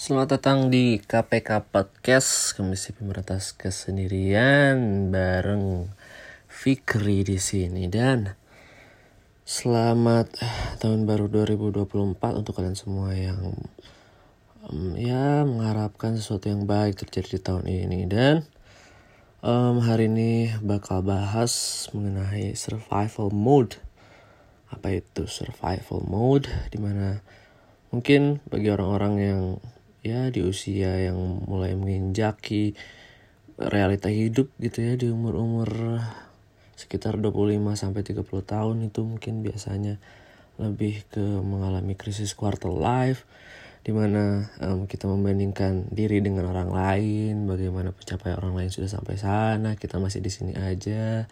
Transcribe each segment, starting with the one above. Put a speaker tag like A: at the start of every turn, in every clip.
A: Selamat datang di KPK Podcast. Komisi Pemberantas Kesendirian bareng Fikri di sini. Dan selamat tahun baru 2024 untuk kalian semua yang um, ya mengharapkan sesuatu yang baik terjadi di tahun ini. Dan um, hari ini bakal bahas mengenai survival mode. Apa itu survival mode? Di mana mungkin bagi orang-orang yang ya di usia yang mulai menginjaki realita hidup gitu ya di umur-umur sekitar 25 sampai 30 tahun itu mungkin biasanya lebih ke mengalami krisis quarter life di mana um, kita membandingkan diri dengan orang lain, bagaimana pencapaian orang lain sudah sampai sana, kita masih di sini aja.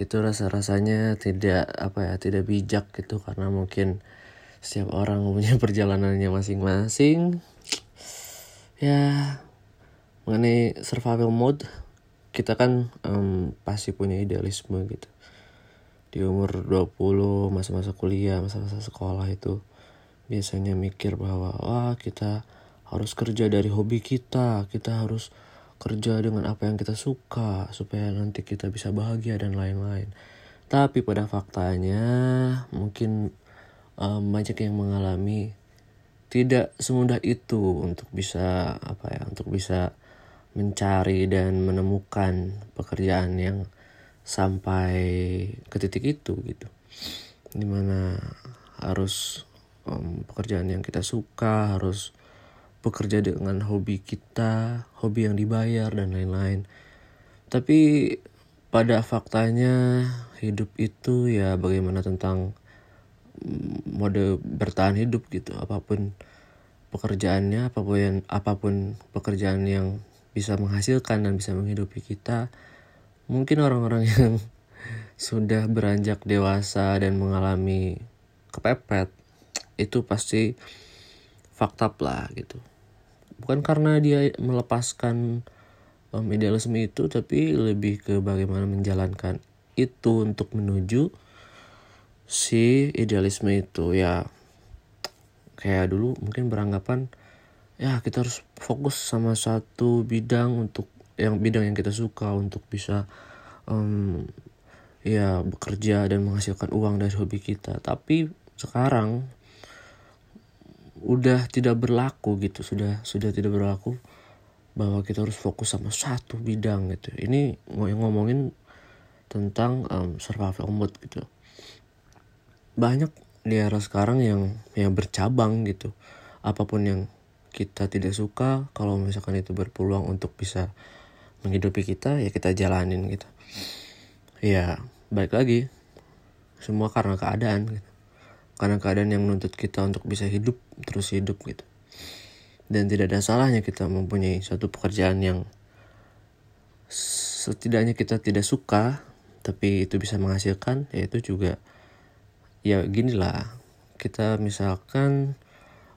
A: Itu rasa-rasanya tidak apa ya, tidak bijak gitu karena mungkin setiap orang punya perjalanannya masing-masing ya mengenai survival mode kita kan um, pasti punya idealisme gitu. Di umur 20 masa-masa kuliah masa-masa sekolah itu biasanya mikir bahwa wah kita harus kerja dari hobi kita kita harus kerja dengan apa yang kita suka supaya nanti kita bisa bahagia dan lain-lain. Tapi pada faktanya mungkin um, banyak yang mengalami tidak semudah itu untuk bisa apa ya untuk bisa mencari dan menemukan pekerjaan yang sampai ke titik itu gitu. Di mana harus um, pekerjaan yang kita suka harus bekerja dengan hobi kita hobi yang dibayar dan lain-lain. Tapi pada faktanya hidup itu ya bagaimana tentang mode bertahan hidup gitu. Apa pun pekerjaannya apa pun yang, apa pun pekerjaan yang bisa menghasilkan dan bisa menghidupi kita mungkin orang-orang yang sudah beranjak dewasa dan mengalami kepepet itu pasti fakta lah gitu. Bukan karena dia melepaskan um, idealisme itu tapi lebih ke bagaimana menjalankan itu untuk menuju si idealisme itu ya kayak dulu mungkin beranggapan ya kita harus fokus sama satu bidang untuk yang bidang yang kita suka untuk bisa um, ya bekerja dan menghasilkan uang dari hobi kita. Tapi sekarang udah tidak berlaku gitu sudah sudah tidak berlaku bahwa kita harus fokus sama satu bidang gitu. Ini ngomongin tentang um, survival mode gitu banyak di era sekarang yang yang bercabang gitu. Apa pun yang kita tidak suka kalau misalkan itu berpeluang untuk bisa menghidupi kita ya kita jalanin gitu. Ya balik lagi. Semua karena keadaan gitu. Karena keadaan yang menuntut kita untuk bisa hidup terus hidup gitu. Dan tidak ada salahnya kita mempunyai suatu pekerjaan yang setidaknya kita tidak suka tapi itu bisa menghasilkan yaitu juga ya gini lah. Kita misalkan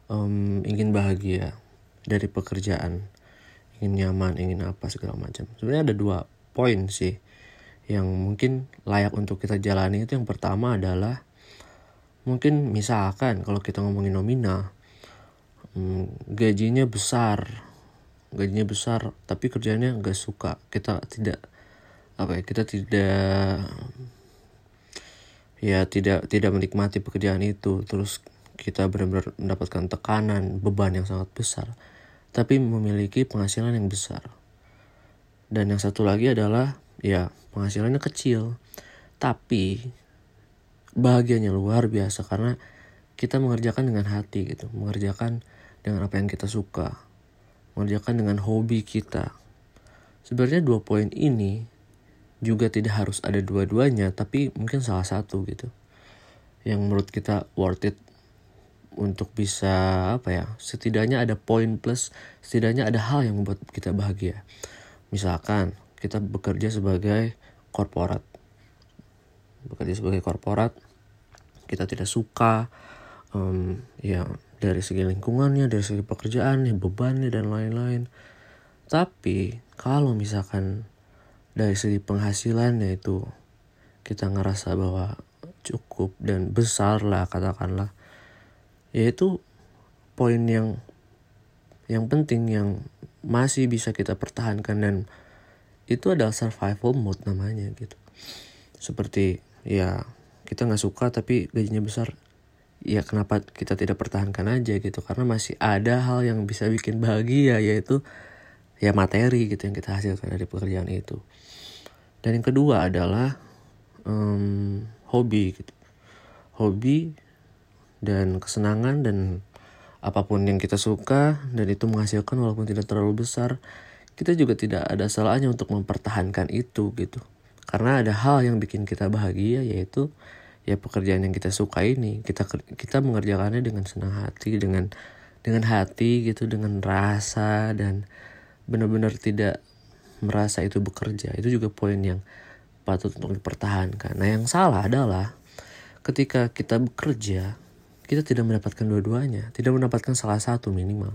A: um, ingin bahagia dari pekerjaan ingin nyaman ingin apa segala macam. Sebenarnya ada dua poin sih yang mungkin layak untuk kita jalani. Itu yang pertama adalah mungkin misalkan kalau kita ngomongin nominal um, gajinya besar. Gajinya besar tapi kerjanya nggak suka. Kita tidak apa ya kita tidak ya tidak tidak menikmati pekerjaan itu. Terus kita benar-benar mendapatkan tekanan beban yang sangat besar. Tapi memiliki penghasilan yang besar. Dan yang satu lagi adalah ya penghasilannya kecil. Tapi bahagianya luar biasa karena kita mengerjakan dengan hati gitu. Mengerjakan dengan apa yang kita suka. Mengerjakan dengan hobi kita. Sebenarnya dua poin ini juga tidak harus ada dua-duanya tapi mungkin salah satu gitu. Yang menurut kita worth it untuk bisa apa ya setidaknya ada poin plus setidaknya ada hal yang membuat kita bahagia. Misalkan kita bekerja sebagai korporat. Bekerja sebagai korporat kita tidak suka um, ya dari segi lingkungannya dari segi pekerjaannya bebannya dan lain-lain. Tapi kalau misalkan dari segi penghasilan yaitu kita ngerasa bahwa cukup dan besar lah katakanlah. Yaitu poin yang yang penting yang masih bisa kita pertahankan dan itu adalah survival mode namanya gitu. Seperti ya kita nggak suka tapi gajinya besar ya kenapa kita tidak pertahankan aja gitu. Karena masih ada hal yang bisa bikin bahagia yaitu ya materi gitu yang kita hasilkan dari pekerjaan itu dan yang kedua adalah um, hobi gitu. Hobi dan kesenangan dan apa pun yang kita suka dan itu menghasilkan walaupun tidak terlalu besar kita juga tidak ada salahnya untuk mempertahankan itu gitu. Karena ada hal yang bikin kita bahagia yaitu ya pekerjaan yang kita suka ini. Kita kita mengerjakannya dengan senang hati dengan dengan hati gitu dengan rasa dan benar-benar tidak merasa itu bekerja. Itu juga poin yang patut untuk dipertahankan. Nah yang salah adalah ketika kita bekerja kita tidak mendapatkan dua-duanya tidak mendapatkan salah satu minimal.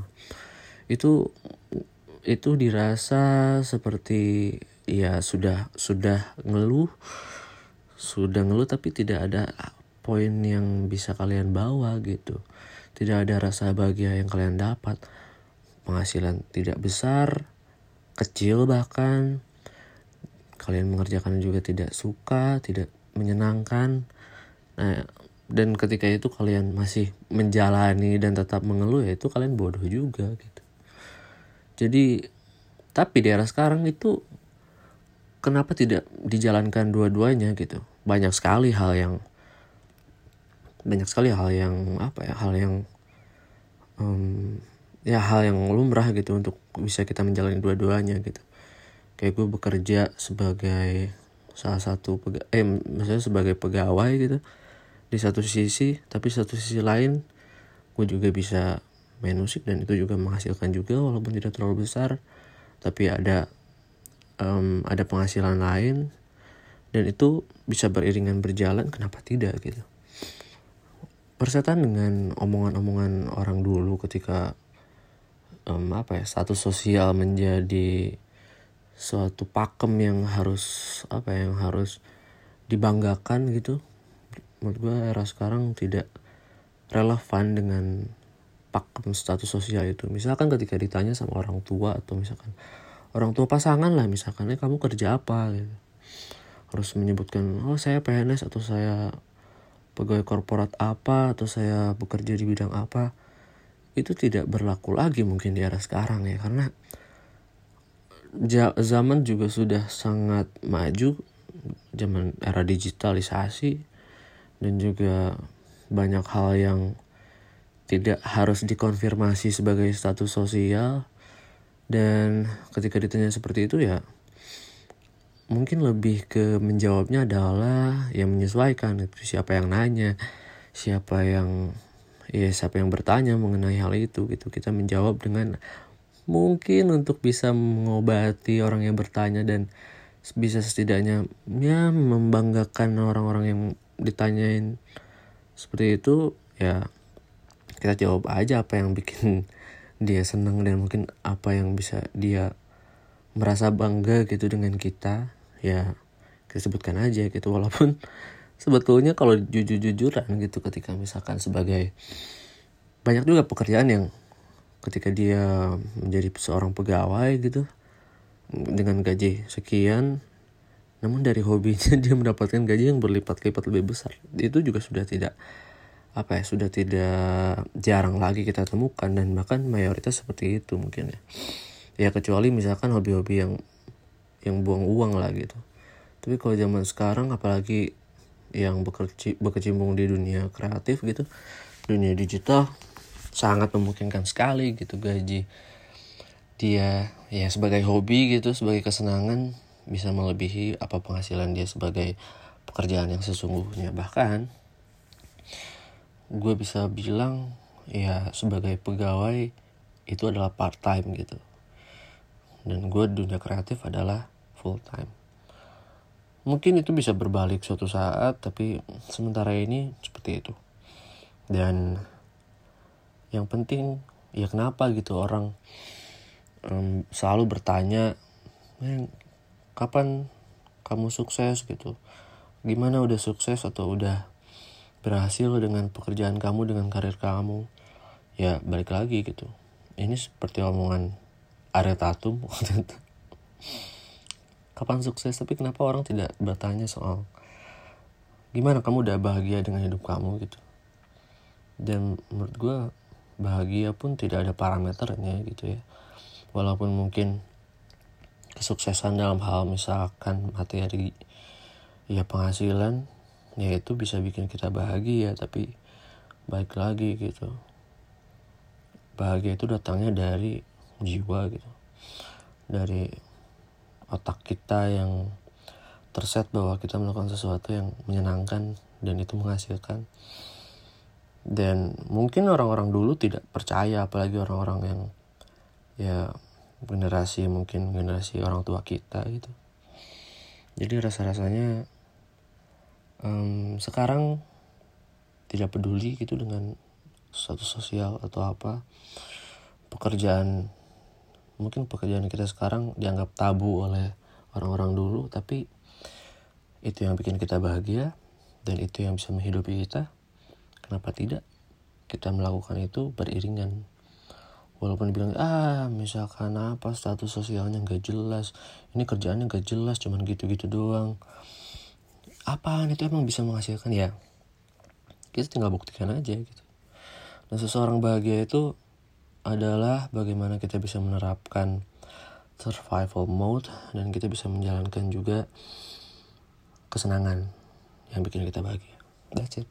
A: Itu itu dirasa seperti ya sudah sudah ngeluh sudah ngeluh tapi tidak ada poin yang bisa kalian bawa gitu. Tidak ada rasa bahagia yang kalian dapat. Penghasilan tidak besar, kecil bahkan. Kalian mengerjakan juga tidak suka, tidak menyenangkan. Nah, dan ketika itu kalian masih menjalani dan tetap mengeluh ya itu kalian bodoh juga gitu. Jadi tapi di era sekarang itu kenapa tidak dijalankan dua-duanya gitu? Banyak sekali hal yang banyak sekali hal yang apa ya hal yang um, ya hal yang lumrah gitu untuk bisa kita menjalani dua-duanya gitu. Kayak gue bekerja sebagai salah satu pega eh maksudnya sebagai pegawai gitu di satu sisi tapi satu sisi lain gue juga bisa main musik dan itu juga menghasilkan juga walaupun tidak terlalu besar tapi ada um, ada penghasilan lain dan itu bisa beriringan berjalan kenapa tidak gitu. Persetan dengan omongan-omongan orang dulu ketika um, apa ya status sosial menjadi suatu pakem yang harus apa ya, yang harus dibanggakan gitu. Menurut gue era sekarang tidak relevan dengan pakem status sosial itu. Misalkan ketika ditanya sama orang tua atau misalkan orang tua pasangan lah misalkan eh, kamu kerja apa? Gitu. Harus menyebutkan oh saya PNS atau saya pegawai korporat apa atau saya bekerja di bidang apa itu tidak berlaku lagi mungkin di era sekarang ya karena zaman juga sudah sangat maju zaman era digitalisasi dan juga banyak hal yang tidak harus dikonfirmasi sebagai status sosial. Dan ketika ditanya seperti itu ya mungkin lebih ke menjawabnya adalah yang menyesuaikan itu siapa yang nanya siapa yang ya siapa yang bertanya mengenai hal itu gitu. Kita menjawab dengan mungkin untuk bisa mengobati orang yang bertanya dan bisa setidaknya ya membanggakan orang-orang yang ditanyain. Seperti itu ya kita jawab aja apa yang bikin dia senang dan mungkin apa yang bisa dia merasa bangga gitu dengan kita. Ya kita sebutkan aja gitu walaupun sebetulnya kalau jujur-jujuran gitu ketika misalkan sebagai banyak juga pekerjaan yang ketika dia menjadi seorang pegawai gitu dengan gaji sekian namun dari hobinya dia mendapatkan gaji yang berlipat-lipat lebih besar. Itu juga sudah tidak apa ya sudah tidak jarang lagi kita temukan dan bahkan mayoritas seperti itu mungkin ya. Ya kecuali misalkan hobi-hobi yang yang buang uang lah gitu. Tapi kalau zaman sekarang apalagi yang berkecimpung di dunia kreatif gitu. Dunia digital sangat memungkinkan sekali gitu gaji dia. Ya sebagai hobi gitu sebagai kesenangan bisa melebihi apa penghasilan dia sebagai pekerjaan yang sesungguhnya. Bahkan gue bisa bilang ya sebagai pegawai itu adalah part time gitu. Dan gue dunia kreatif adalah full time mungkin itu bisa berbalik suatu saat tapi sementara ini seperti itu. Dan yang penting ya kenapa gitu orang um, selalu bertanya kapan kamu sukses? gitu. Gimana udah sukses atau udah berhasil dengan pekerjaan kamu dengan karir kamu? Ya balik lagi gitu. Ini seperti omongan Arya Tatum kapan sukses? Tapi kenapa orang tidak bertanya soal gimana kamu udah bahagia dengan hidup kamu? gitu. Dan menurut gue bahagia pun tidak ada parameternya gitu ya. Walaupun mungkin kesuksesan dalam hal misalkan materi ya penghasilan ya itu bisa bikin kita bahagia tapi baik lagi gitu. Bahagia itu datangnya dari jiwa gitu. Dari otak kita yang terset bahwa kita melakukan sesuatu yang menyenangkan dan itu menghasilkan. Dan mungkin orang-orang dulu tidak percaya apalagi orang-orang yang ya generasi mungkin generasi orang tua kita gitu. Jadi rasa-rasanya um, sekarang tidak peduli gitu dengan suatu sosial atau apa pekerjaan mungkin pekerjaan kita sekarang dianggap tabu oleh orang-orang dulu tapi itu yang bikin kita bahagia dan itu yang bisa menghidupi kita. Kenapa tidak kita melakukan itu beriringan? Walaupun dibilang ah misalkan apa status sosialnya nggak jelas ini kerjaannya nggak jelas cuman gitu-gitu doang. Apaan itu emang bisa menghasilkan? Ya kita tinggal buktikan aja gitu. Dan seseorang bahagia itu adalah bagaimana kita bisa menerapkan survival mode dan kita bisa menjalankan juga kesenangan yang bikin kita bahagia. That's it.